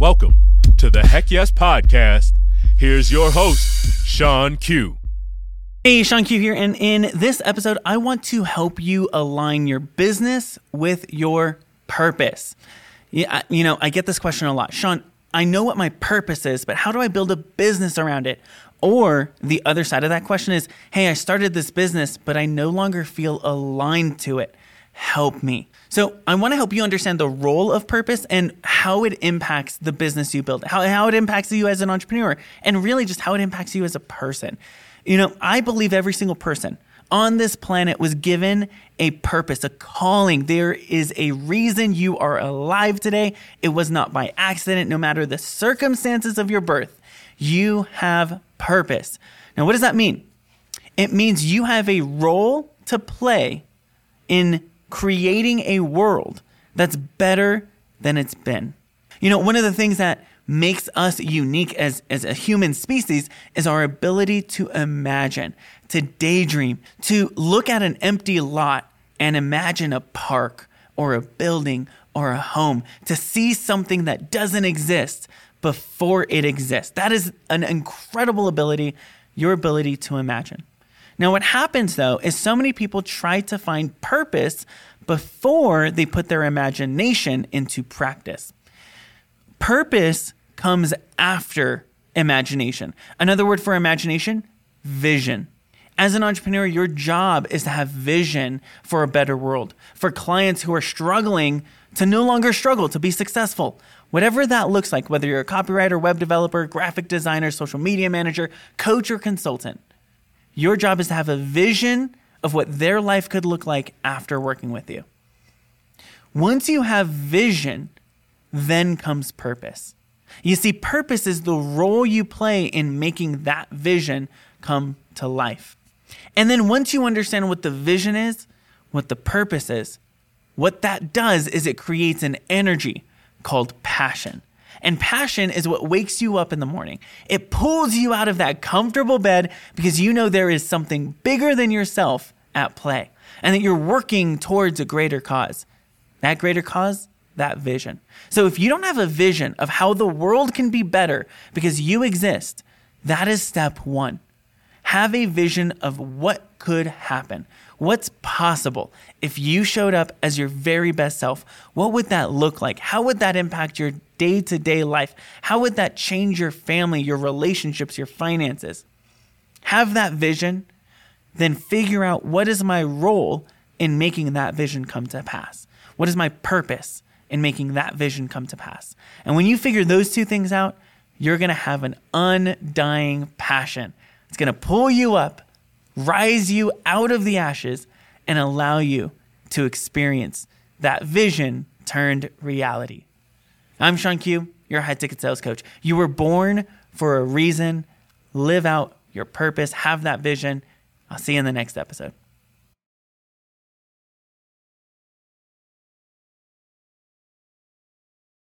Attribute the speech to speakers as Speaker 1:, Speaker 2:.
Speaker 1: Welcome to the Heck Yes Podcast. Here's your host, Shawn Q.
Speaker 2: Hey, Shawn Q here, and in this episode, I want to help you align your business with your purpose. Yeah, you know, I get this question a lot. Shawn, I know what my purpose is, but how do I build a business around it? Or the other side of that question is, hey, I started this business, but I no longer feel aligned to it. Help me. So, I want to help you understand the role of purpose and how it impacts the business you build, how, how it impacts you as an entrepreneur, and really just how it impacts you as a person. You know, I believe every single person on this planet was given a purpose, a calling. There is a reason you are alive today. It was not by accident, no matter the circumstances of your birth. You have purpose. Now, what does that mean? It means you have a role to play in creating a world that's better than it's been. You know, one of the things that makes us unique as, as a human species is our ability to imagine, to daydream, to look at an empty lot and imagine a park or a building or a home, to see something that doesn't exist before it exists. That is an incredible ability, your ability to imagine. Now, what happens though is so many people try to find purpose before they put their imagination into practice. Purpose comes after imagination. Another word for imagination, vision. As an entrepreneur, your job is to have vision for a better world, for clients who are struggling to no longer struggle, to be successful. Whatever that looks like, whether you're a copywriter, web developer, graphic designer, social media manager, coach, or consultant, your job is to have a vision of what their life could look like after working with you. Once you have vision, then comes purpose. You see, purpose is the role you play in making that vision come to life. And then once you understand what the vision is, what the purpose is, what that does is it creates an energy called passion. And passion is what wakes you up in the morning. It pulls you out of that comfortable bed because you know there is something bigger than yourself at play and that you're working towards a greater cause. That greater cause that vision. So if you don't have a vision of how the world can be better because you exist, that is step one. Have a vision of what could happen. What's possible if you showed up as your very best self? What would that look like? How would that impact your day to day life? How would that change your family, your relationships, your finances? Have that vision, then figure out what is my role in making that vision come to pass? What is my purpose? in making that vision come to pass. And when you figure those two things out, you're to have an undying passion. It's going to pull you up, rise you out of the ashes, and allow you to experience that vision turned reality. I'm Shawn Q, your high ticket sales coach. You were born for a reason. Live out your purpose, have that vision. I'll see you in the next episode.